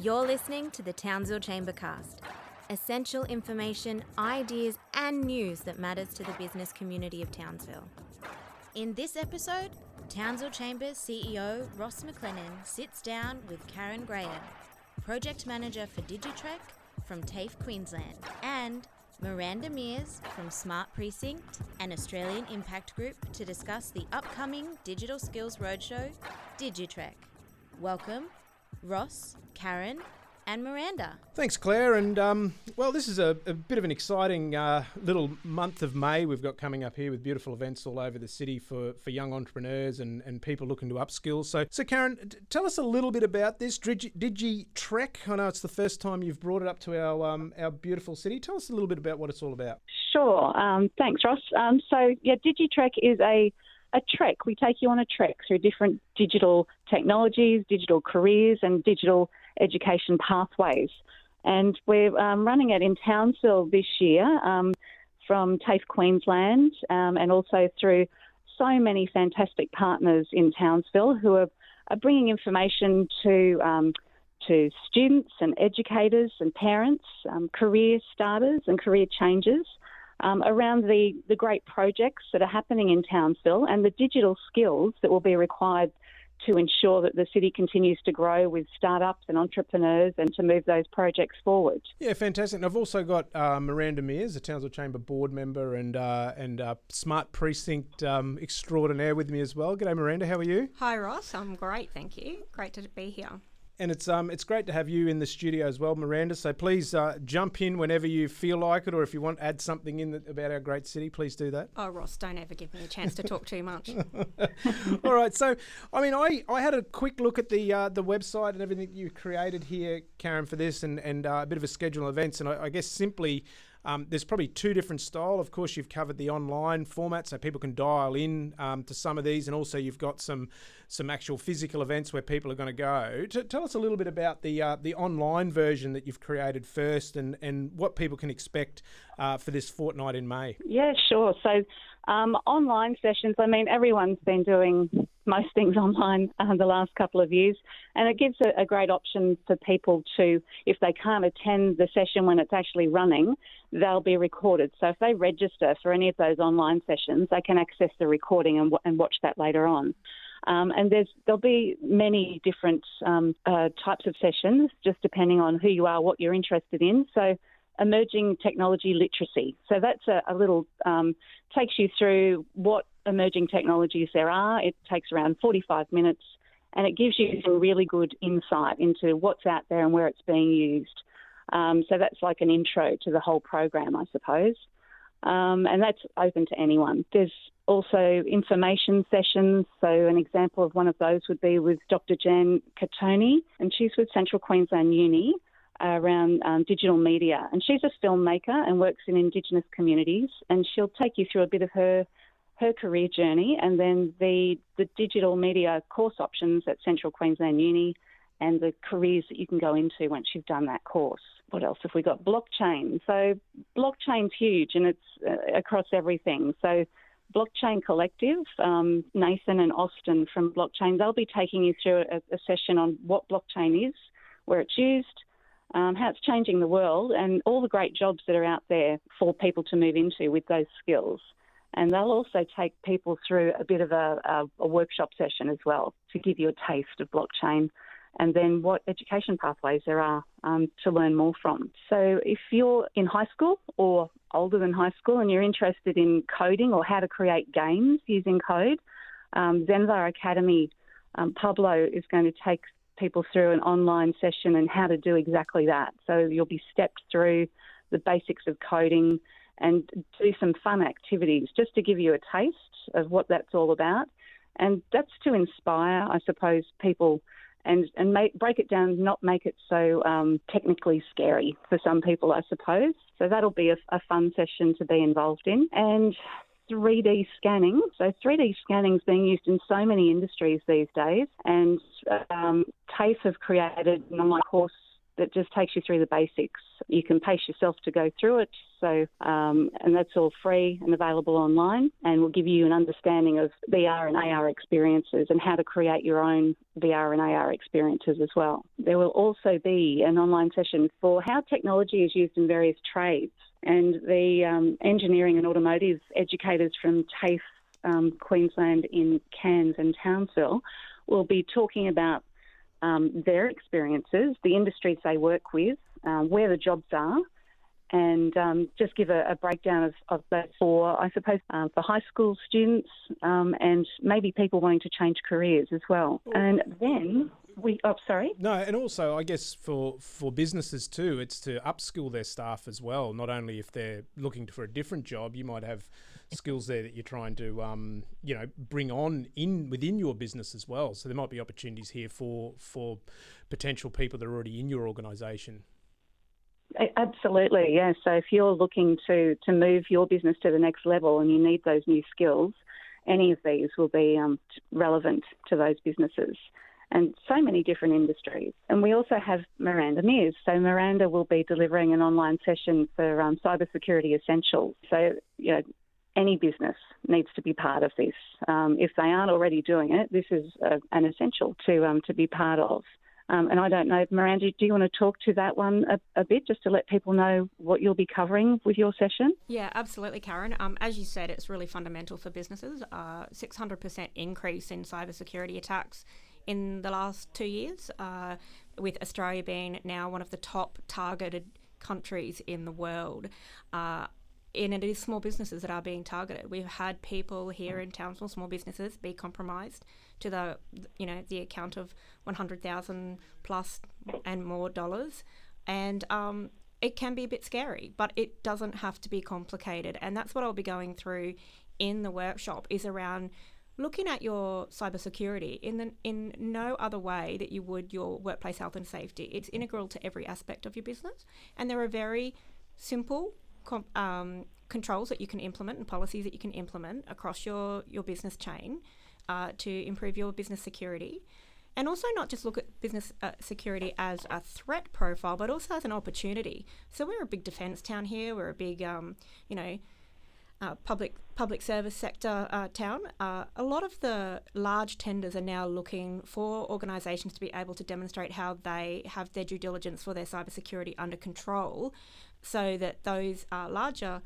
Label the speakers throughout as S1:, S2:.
S1: You're listening to the Townsville Chambercast. Essential information, ideas, and news that matters to the business community of Townsville. In this episode, Townsville Chambers CEO Ross McLennan sits down with Karen Graham, Project Manager for Digitrek from TAFE Queensland, and Miranda Mears from Smart Precinct and Australian Impact Group to discuss the upcoming Digital Skills Roadshow, Digitrek. Welcome, Ross, Karen, and Miranda.
S2: Thanks, Claire. And um, well, this is a, a, bit of an exciting uh, little month of May we've got coming up here with beautiful events all over the city for, for young entrepreneurs and, and people looking to upskill. So, so Karen, t- tell us a little bit about this Digi, Digitrek. I know it's the first time you've brought it up to our um, our beautiful city. Tell us a little bit about what it's all about.
S3: Sure. Um, thanks, Ross. Um, so, yeah, Digitrek is a a trek. We take you on a trek through different digital technologies, digital careers, and digital education pathways. And we're um, running it in Townsville this year um, from TAFE Queensland um, and also through so many fantastic partners in Townsville who are, are bringing information to um, to students and educators and parents, um, career starters and career changers um, around the, the great projects that are happening in Townsville and the digital skills that will be required to ensure that the city continues to grow with startups and entrepreneurs and to move those projects forward.
S2: Yeah, fantastic. And I've also got uh, Miranda Mears, a Townsville Chamber board member and uh, and uh, Smart Precinct um, extraordinaire with me as well. G'day, Miranda. How are you?
S4: Hi, Ross. I'm great, thank you. Great to be here
S2: and it's um it's great to have you in the studio as well, Miranda. So please uh, jump in whenever you feel like it, or if you want to add something in the, about our great city, please do that.
S4: Oh, Ross, don't ever give me a chance to talk too much.
S2: All right. So, I mean, I, I had a quick look at the uh, the website and everything you created here, Karen, for this, and and uh, a bit of a schedule of events, and I, I guess simply um, there's probably two different style. Of course, you've covered the online format, so people can dial in um, to some of these, and also you've got some some actual physical events where people are going to go. T- tell us a little bit about the uh, the online version that you've created first, and and what people can expect uh, for this fortnight in May.
S3: Yeah, sure. So um, online sessions. I mean, everyone's been doing most things online uh, the last couple of years, and it gives a, a, great option for people to, if they can't attend the session when it's actually running, they'll be recorded. So if they register for any of those online sessions, they can access the recording and, and watch that later on. Um, and there'll be many different um, uh, types of sessions, just depending on who you are, what you're interested in. So emerging technology literacy. So that's a, a little um, takes you through what emerging technologies there are. It takes around 45 minutes, and it gives you some really good insight into what's out there and where it's being used. Um, so that's like an intro to the whole program, I suppose. Um, and that's open to anyone. There's also information sessions. So, an example of one of those would be with Dr. Jan Catoni, and she's with Central Queensland Uni around um, digital media. And she's a filmmaker and works in Indigenous communities. And she'll take you through a bit of her her career journey and then the the digital media course options at Central Queensland Uni and the careers that you can go into once you've done that course. What else have we got? Blockchain. So blockchain's huge and it's uh, across everything. So Blockchain Collective, um, Nathan and Austin from Blockchain, they'll be taking you through a, a session on what blockchain is, where it's used, um, how it's changing the world, and all the great jobs that are out there for people to move into with those skills. And they'll also take people through a bit of a, a, a workshop session as well to give you a taste of blockchain and then what education pathways there are um, to learn more from. So, if you're in high school or older than high school and you're interested in coding or how to create games using code, um, Academy, um, Pablo is going to take people through an online session and how to do exactly that. So you'll be stepped through the basics of coding and do some fun activities just to give you a taste of what that's all about. And that's to inspire, I suppose, people and and make, break it down, not make it so um, technically scary for some people, I suppose. So that'll be a, a fun session to be involved in. And 3D scanning. So 3D scanning is being used in so many industries these days, and um, TAFE have created an online course that just takes you through the basics. You can pace yourself to go through it. So, um, and that's all free and available online, and will give you an understanding of VR and AR experiences and how to create your own VR and AR experiences as well. There will also be an online session for how technology is used in various trades, and the um, engineering and automotive educators from TAFE um, Queensland in Cairns and Townsville will be talking about um, their experiences, the industries they work with, uh, where the jobs are, and um, just give a, a breakdown of, of, that for, I suppose, uh, for high school students um, and maybe people wanting to change careers as well. And then we, oh, sorry.
S2: No, and also I guess for for businesses too, it's to upskill their staff as well. Not only if they're looking for a different job, you might have skills there that you're trying to um, you know bring on in within your business as well. So there might be opportunities here for for potential people that are already in your organisation.
S3: Absolutely, yeah. So if you're looking to to move your business to the next level and you need those new skills, any of these will be um, relevant to those businesses and so many different industries. And we also have Miranda Mears. So Miranda will be delivering an online session for um, cybersecurity essentials. So you know, any business needs to be part of this. Um, if they aren't already doing it, this is a, an essential to um, to be part of. Um, and I don't know, Miranda, do you want to talk to that one a, a, bit just to let people know what you'll be covering with your session?
S4: Yeah, absolutely, Karen. Um, as you said, it's really fundamental for businesses. Uh, 600% increase in cybersecurity attacks in the last two years, uh, with Australia being now one of the top targeted countries in the world. Uh, and it is small businesses that are being targeted. We've had people here in Townsville, small businesses, be compromised to the, you know, the account of one hundred thousand plus and more dollars, and um, it can be a bit scary, but it doesn't have to be complicated. And that's what I'll be going through in the workshop is around looking at your cybersecurity in the, in no other way that you would your workplace health and safety. It's integral to every aspect of your business, and there are very simple um, controls that you can implement and policies that you can implement across your, your business chain uh, to improve your business security. And also, not just look at business uh, security as a threat profile, but also as an opportunity. So, we're a big defence town here. We're a big, um, you know, uh, public public service sector uh, town. Uh, a lot of the large tenders are now looking for organisations to be able to demonstrate how they have their due diligence for their cybersecurity under control, so that those uh, larger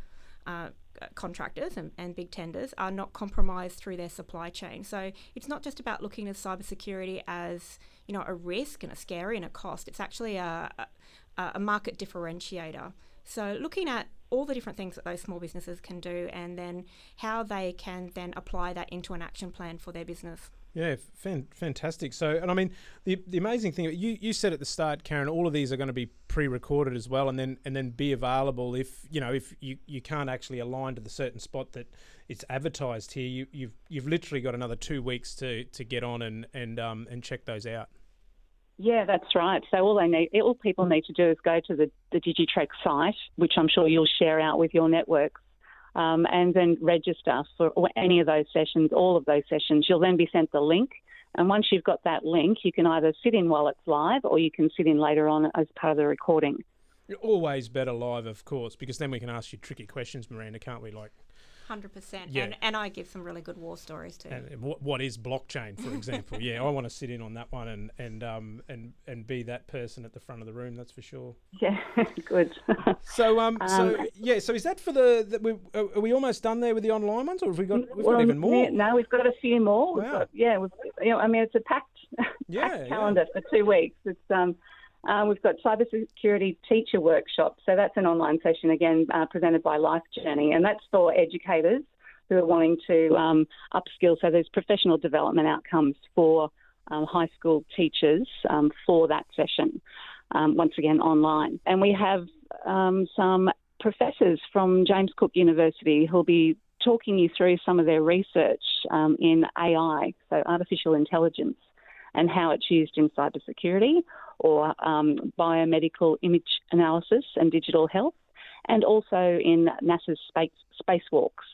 S4: uh, contractors and, and, big tenders are not compromised through their supply chain. So it's not just about looking at cybersecurity as you know a risk and a scary and a cost. It's actually a, a, a market differentiator. So looking at all the different things that those small businesses can do and then how they can then apply that into an action plan for their business.
S2: Yeah, fan, fantastic. So, and I mean, the the amazing thing you you said at the start, Karen, all of these are going to be pre-recorded as well, and then and then be available if you know if you, you can't actually align to the certain spot that it's advertised here. You you've you've literally got another two weeks to to get on and and um and check those out.
S3: Yeah, that's right. So all they need, all people need to do is go to the, the Digitrek site, which I'm sure you'll share out with your networks, um, and then register for any of those sessions, all of those sessions. You'll then be sent the link, and once you've got that link, you can either sit in while it's live, or you can sit in later on as part of the recording.
S2: Always better live, of course, because then we can ask you tricky questions, Miranda, can't we? Like,
S4: Hundred percent, and and I give some really good war stories too.
S2: And what, what is blockchain, for example? yeah, I want to sit in on that one and and um and and be that person at the front of the room. That's for sure.
S3: Yeah, good.
S2: so um, um so yeah so is that for the, the we, are we almost done there with the online ones, or have we got we've well, got even more?
S3: No, we've got a few more. Wow. Got, yeah, we've, you know, I mean it's a packed, yeah, packed calendar yeah. for two weeks. It's um uh, we've got cybersecurity teacher workshop. So that's an online session again uh, presented by Life Journey, and that's for educators who are wanting to um, upskill. So there's professional development outcomes for um, high school teachers um, for that session. Um, once again, online, and we have um, some professors from James Cook University who'll be talking you through some of their research in AI, so artificial intelligence and how it's used in cybersecurity or um, biomedical image analysis and digital health, and also in NASA's space, spacewalks.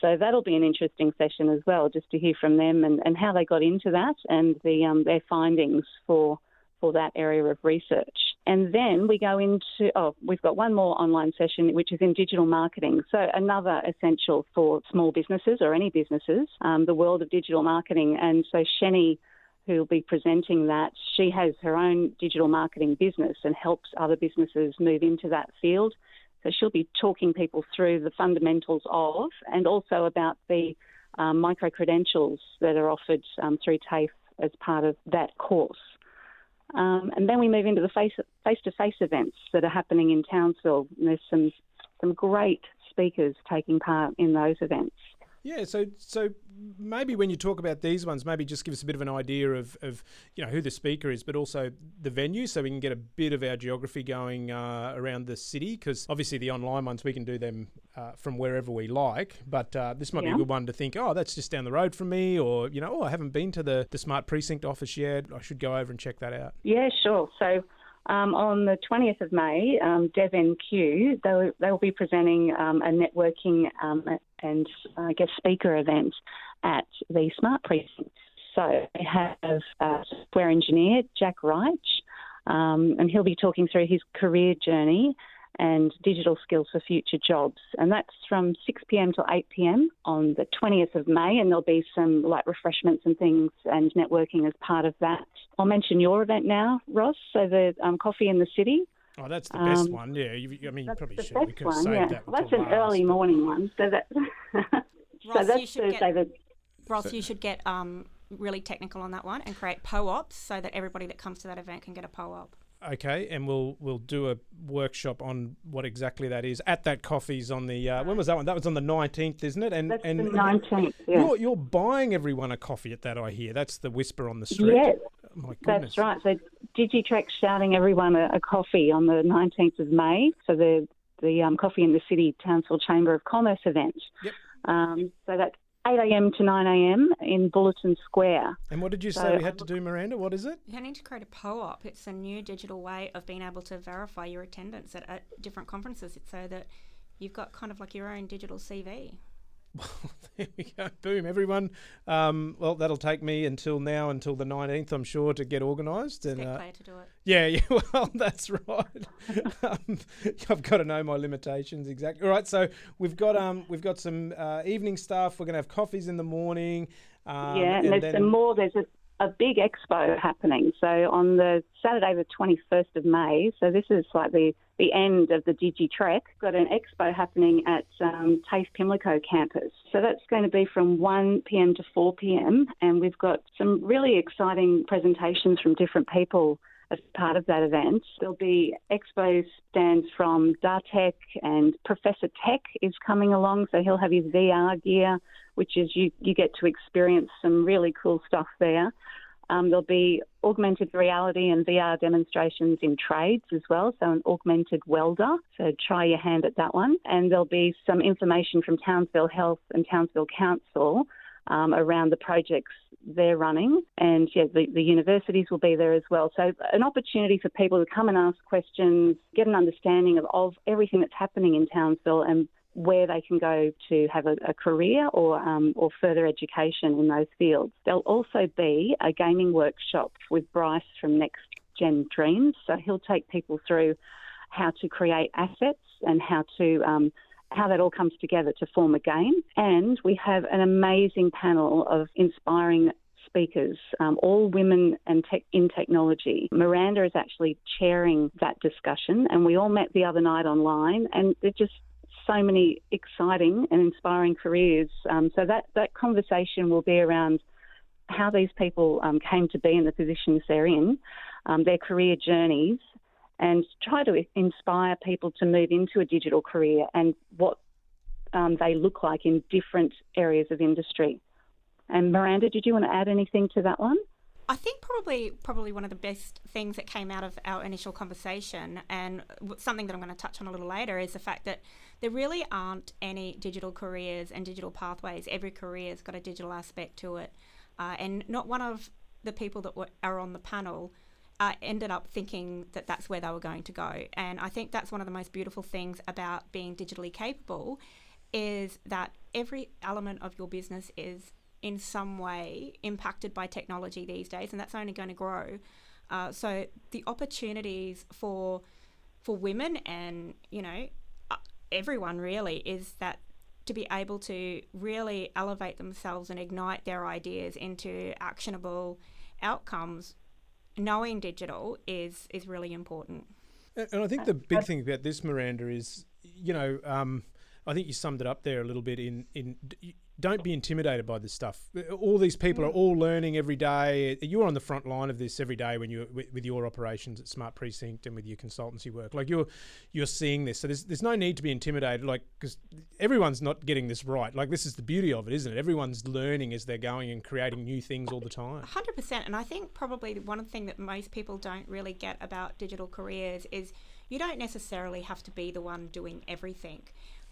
S3: So that'll be an interesting session as well, just to hear from them and, and how they got into that and the, um, their findings for for that area of research. And then we go into, oh, we've got one more online session, which is in digital marketing. So, another essential for small businesses or any businesses, um, the world of digital marketing. And so, Sheni, who will be presenting that, she has her own digital marketing business and helps other businesses move into that field. So, she'll be talking people through the fundamentals of and also about the um, micro credentials that are offered um, through TAFE as part of that course. Um, and then we move into the face to face events that are happening in Townsville. And there's some some great speakers taking part in those events.
S2: Yeah, so so maybe when you talk about these ones, maybe just give us a bit of an idea of, of you know who the speaker is, but also the venue, so we can get a bit of our geography going uh, around the city. Because obviously the online ones we can do them uh, from wherever we like, but uh, this might yeah. be a good one to think, oh, that's just down the road from me, or you know, oh, I haven't been to the the smart precinct office yet. I should go over and check that out.
S3: Yeah, sure. So. Um, on the 20th of May, um, DevNQ, they'll, they'll be presenting um, a networking um, and I guess speaker event at the Smart Precinct. So they have a software engineer, Jack Reich, um, and he'll be talking through his career journey and digital skills for future jobs. And that's from 6 p.m. till 8 p.m. on the 20th of May, and there'll be some light refreshments and things and networking as part of that. I'll mention your event now, Ross. So the um, Coffee in the City
S2: Oh, that's the best um, one. Yeah, you, I mean, you probably should. We could one,
S3: yeah.
S2: that.
S3: Well, that's an last, early morning one. So that.
S4: Ross, so that's Thursday. Get, Ross, so, you should get um, really technical on that one and create POAPs so that everybody that comes to that event can get a POAP.
S2: Okay, and we'll we'll do a workshop on what exactly that is at that coffee's on the uh, when was that one? That was on the nineteenth, isn't it?
S3: And
S2: That's and
S3: the nineteenth. Yeah.
S2: You're, you're buying everyone a coffee at that. I hear. That's the whisper on the street.
S3: Yes, oh, that's right. So Digitrek's shouting everyone a, a, coffee on the nineteenth of May. So the the um, coffee in the city Townsville Chamber of Commerce event.
S2: Yep.
S3: Um, so that's 8 a.m. to 9 a.m. in Bulletin Square.
S2: And what did you so say we had to do, Miranda? What is it?
S4: You need to create a POAP. It's a new digital way of being able to verify your attendance at, at different conferences so that you've got kind of like your own digital CV.
S2: Well, there we go. Boom, everyone. Um, well, that'll take me until now, until the 19th, I'm sure, to get organised.
S4: And uh, to do it.
S2: Yeah, yeah. Well, that's right. um, I've got to know my limitations exactly. All right, so we've got um, we've got some uh, evening stuff. We're going to have coffees in the morning.
S3: Um, yeah, and, and there's then... some more. There's a a big expo happening. So on the Saturday, the 21st of May, so this is like the, the end of the Digitrek, got an expo happening at um, TAFE Pimlico campus. So that's going to be from 1 p.m. to 4 p.m. And we've got some really exciting presentations from different people as part of that event. There'll be expo stands from Dartech and Professor Tech is coming along, so he'll have his VR gear, which is you, you get to experience some really cool stuff there. Um, there'll be augmented reality and VR demonstrations in trades as well, so an augmented welder. So try your hand at that one. And there'll be some information from Townsville Health and Townsville Council um, around the projects they're running. And yeah, the, the universities will be there as well. So, an opportunity for people to come and ask questions, get an understanding of, of everything that's happening in Townsville and where they can go to have a, a career or um, or further education in those fields. There'll also be a gaming workshop with Bryce from Next Gen Dreams. So he'll take people through how to create assets and how to um, how that all comes together to form a game. And we have an amazing panel of inspiring speakers, um, all women and te- in technology. Miranda is actually chairing that discussion, and we all met the other night online, and there's just so many exciting and inspiring careers. Um, so that that conversation will be around how these people um, came to be in the positions they're in, um, their career journeys, and try to inspire people to move into a digital career and what um, they look like in different areas of industry. And Miranda, did you want to add anything to that one?
S4: I think probably probably one of the best things that came out of our initial conversation, and something that I'm going to touch on a little later, is the fact that there really aren't any digital careers and digital pathways. Every career's got a digital aspect to it, uh, and not one of the people that were, are on the panel uh, ended up thinking that that's where they were going to go. And I think that's one of the most beautiful things about being digitally capable is that every element of your business is in some way impacted by technology these days, and that's only going to grow. Uh, so the opportunities for for women and you know uh, everyone really is that to be able to really elevate themselves and ignite their ideas into actionable outcomes knowing digital is is really important.
S2: And I think the big thing about this, Miranda, is you know, um, I think you summed it up there a little bit in in don't be intimidated by this stuff. All these people are all learning every day. You're on the front line of this every day when you with, with your operations at Smart Precinct and with your consultancy work. Like you're you're seeing this, so there's there's no need to be intimidated. Like because everyone's not getting this right. Like this is the beauty of it, isn't it? Everyone's learning as they're going and creating new things all the time.
S4: Hundred percent. And I think probably one thing that most people don't really get about digital careers is you don't necessarily have to be the one doing everything.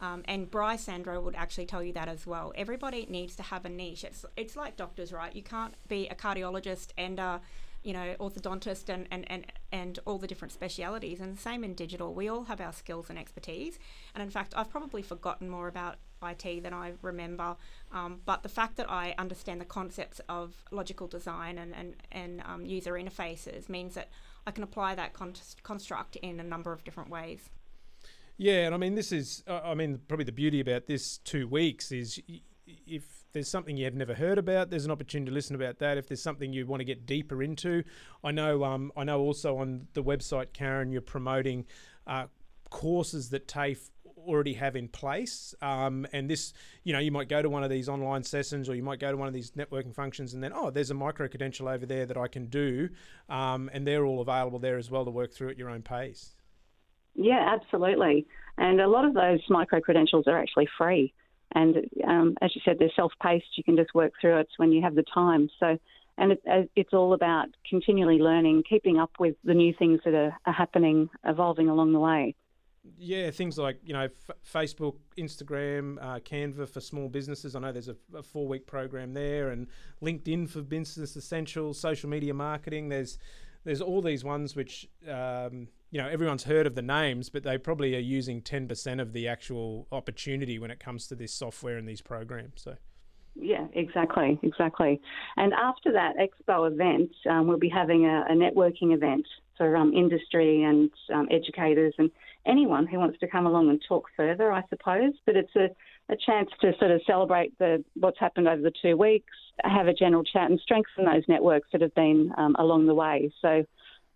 S4: Um, and Bryce Sandro would actually tell you that as well. Everybody needs to have a niche. It's it's like doctors, right? You can't be a cardiologist and a you know orthodontist and, and, and, and all the different specialities. And the same in digital. We all have our skills and expertise. And in fact, I've probably forgotten more about IT than I remember. Um, but the fact that I understand the concepts of logical design and and, and um, user interfaces means that I can apply that con- construct in a number of different ways.
S2: Yeah, and I mean, this is, I mean, probably the beauty about this two weeks is if there's something you have never heard about, there's an opportunity to listen about that. If there's something you want to get deeper into, I know, um, I know also on the website, Karen, you're promoting uh, courses that TAFE already have in place. Um, and this, you know, you might go to one of these online sessions or you might go to one of these networking functions and then, oh, there's a micro credential over there that I can do. Um, and they're all available there as well to work through at your own pace.
S3: Yeah, absolutely. And a lot of those micro credentials are actually free. And um, as you said, they're self paced. You can just work through it when you have the time. So, and it, it's all about continually learning, keeping up with the new things that are, are happening, evolving along the way.
S2: Yeah, things like you know F- Facebook, Instagram, uh, Canva for small businesses. I know there's a, a four week program there, and LinkedIn for business essentials, social media marketing. There's there's all these ones which um, you know everyone's heard of the names, but they probably are using ten percent of the actual opportunity when it comes to this software and these programs. So.
S3: Yeah, exactly, exactly. And after that expo event, um, we'll be having a, a networking event for um, industry and um, educators and anyone who wants to come along and talk further, I suppose. But it's a, a chance to sort of celebrate the what's happened over the two weeks, have a general chat, and strengthen those networks that have been um, along the way. So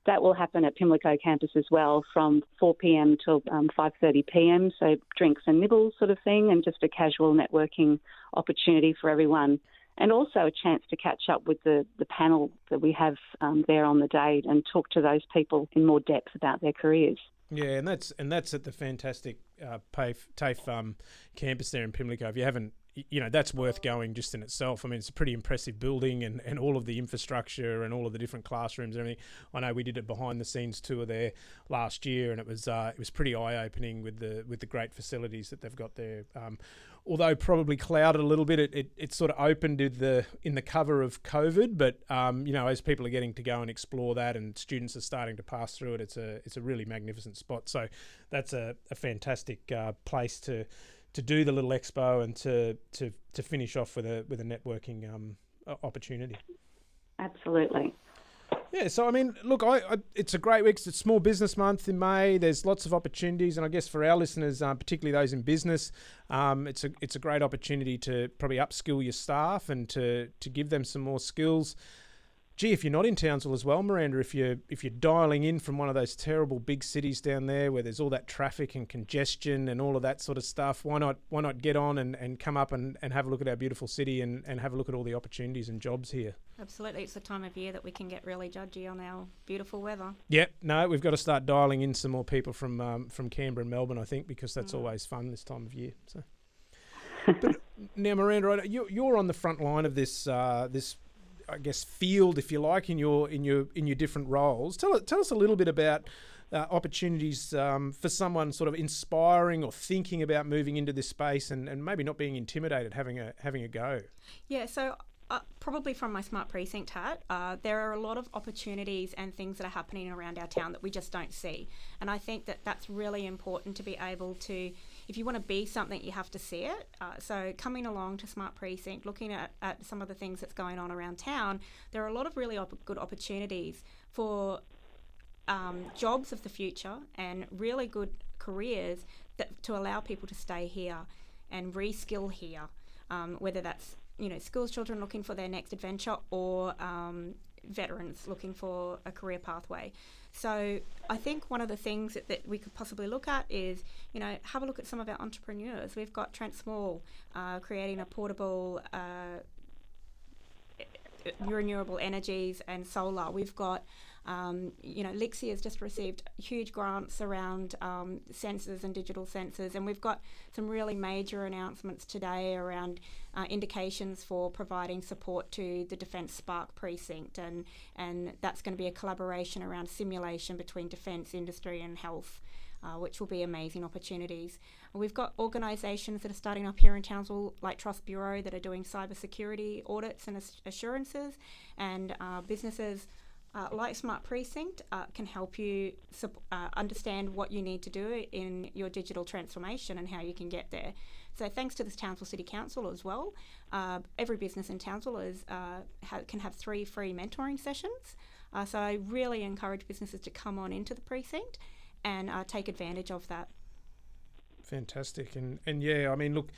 S3: that will happen at Pimlico campus as well from 4 p.m. till um, 5:30 p.m. So drinks and nibbles sort of thing, and just a casual networking opportunity for everyone, and also a chance to catch up with the the panel that we have um, there on the day and talk to those people in more depth about their careers.
S2: Yeah, and that's and that's at the fantastic uh, TAFE, TAFE um, campus there in Pimlico. If you haven't you know that's worth going just in itself. I mean, it's a pretty impressive building and, and all of the infrastructure and all of the different classrooms and everything. I know we did a behind the scenes tour there last year, and it was uh, it was pretty eye opening with the with the great facilities that they've got there. Um, although probably clouded a little bit, it, it, it, sort of opened in the in the cover of COVID. But um, you know, as people are getting to go and explore that, and students are starting to pass through it, it's a it's a really magnificent spot. So that's a, a fantastic uh, place to to do the little expo and to to to finish off with a with a networking um, opportunity.
S3: Absolutely.
S2: Yeah, so I mean, look, I, I, it's a great week. It's Small Business Month in May. There's lots of opportunities, and I guess for our listeners, um, particularly those in business, um, it's a it's a great opportunity to probably upskill your staff and to to give them some more skills gee, if you're not in Townsville as well, Miranda, if you're if you're dialing in from one of those terrible big cities down there where there's all that traffic and congestion and all of that sort of stuff, why not why not get on and, and come up and, and have a look at our beautiful city and, and have a look at all the opportunities and jobs here?
S4: Absolutely. It's the time of year that we can get really judgy on our beautiful weather.
S2: Yep. No, we've got to start dialing in some more people from um, from Canberra and Melbourne, I think, because that's mm. always fun this time of year. So but now, Miranda, you're on the front line of this uh, this I guess field, if you like, in your in your in your different roles. Tell tell us a little bit about uh, opportunities um, for someone sort of inspiring or thinking about moving into this space and, and maybe not being intimidated, having a having a go.
S4: Yeah, so uh, probably from my smart precinct hat, uh, there are a lot of opportunities and things that are happening around our town that we just don't see. And I think that that's really important to be able to if you want to be something, you have to see it. Uh, so coming along to Smart Precinct, looking at, at some of the things that's going on around town, there are a lot of really op- good opportunities for um, jobs of the future and really good careers that, to allow people to stay here and reskill here, um, whether that's you know schools children looking for their next adventure or um, veterans looking for a career pathway. So I think one of the things that, that, we could possibly look at is, you know, have a look at some of our entrepreneurs. We've got Trent Small uh, creating a portable uh, renewable energies and solar. We've got um, you know, Lixi has just received huge grants around um, sensors and digital sensors, and we've got some really major announcements today around uh, indications for providing support to the Defence Spark precinct, and and that's going to be a collaboration around simulation between defence industry and health. Uh, which will be amazing opportunities. We've got organisations that are starting up here in Townsville, like Trust Bureau, that are doing cybersecurity audits and assurances, and uh, businesses uh, like Smart Precinct uh, can help you uh, understand what you need to do in your digital transformation and how you can get there. So, thanks to this Townsville City Council as well, uh, every business in Townsville is, uh, ha- can have three free mentoring sessions. Uh, so, I really encourage businesses to come on into the precinct and take advantage of that.
S2: Fantastic, and and yeah, I mean, look,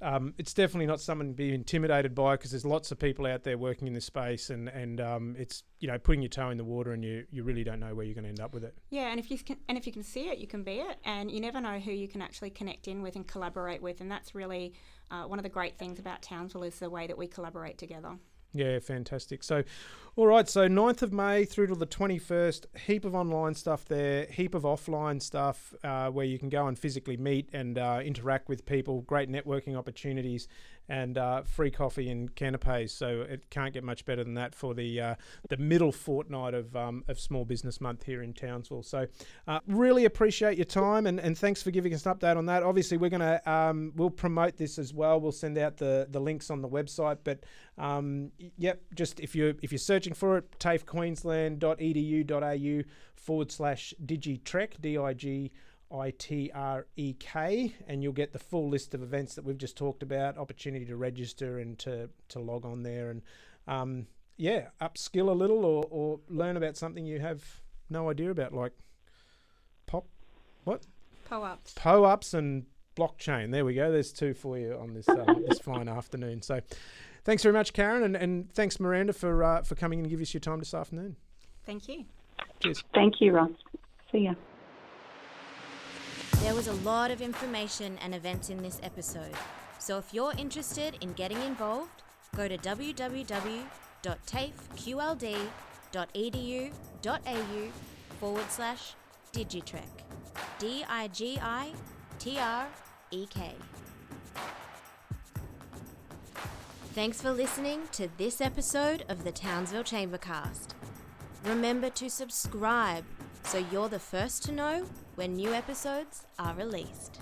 S2: um, it's definitely not something to be intimidated by because there's lots of people out there working in this space, and and um, it's you know putting your toe in the water, and you you really don't know where you're going to end up with it.
S4: Yeah, and if you can, and if you can see it, you can be it, and you never know who you can actually connect in with and collaborate with, and that's really uh, one of the great things about Townsville is the way that we collaborate together.
S2: Yeah, fantastic. So, all right, so 9th of May through to the 21st, heap of online stuff there, heap of offline stuff uh, where you can go and physically meet and uh, interact with people, great networking opportunities, and uh, free coffee and canapes. So it can't get much better than that for the uh, the middle fortnight of um, of Small Business Month here in Townsville. So uh, really appreciate your time and, and thanks for giving us an update on that. Obviously, we're gonna um, we'll promote this as well. We'll send out the the links on the website. But um, yep, just if you if you're searching for it, tafequeensland.edu.au forward slash digitrek d i g I T R E K, and you'll get the full list of events that we've just talked about. Opportunity to register and to to log on there, and um, yeah, upskill a little or, or learn about something you have no idea about, like pop, what?
S4: Po ups.
S2: Po ups and blockchain. There we go. There's two for you on this um, this fine afternoon. So, thanks very much, Karen, and, and thanks Miranda for uh, for coming and giving us your time this afternoon.
S4: Thank you.
S2: Cheers.
S3: Thank you, Ross. See ya.
S1: There was a lot of information and events in this episode, so if you're interested in getting involved, go to www.tafeqld.edu.au forward slash Digitrek. D I G I T R E K. Thanks for listening to this episode of the Townsville Chambercast. Remember to subscribe so you're the first to know when new episodes are released.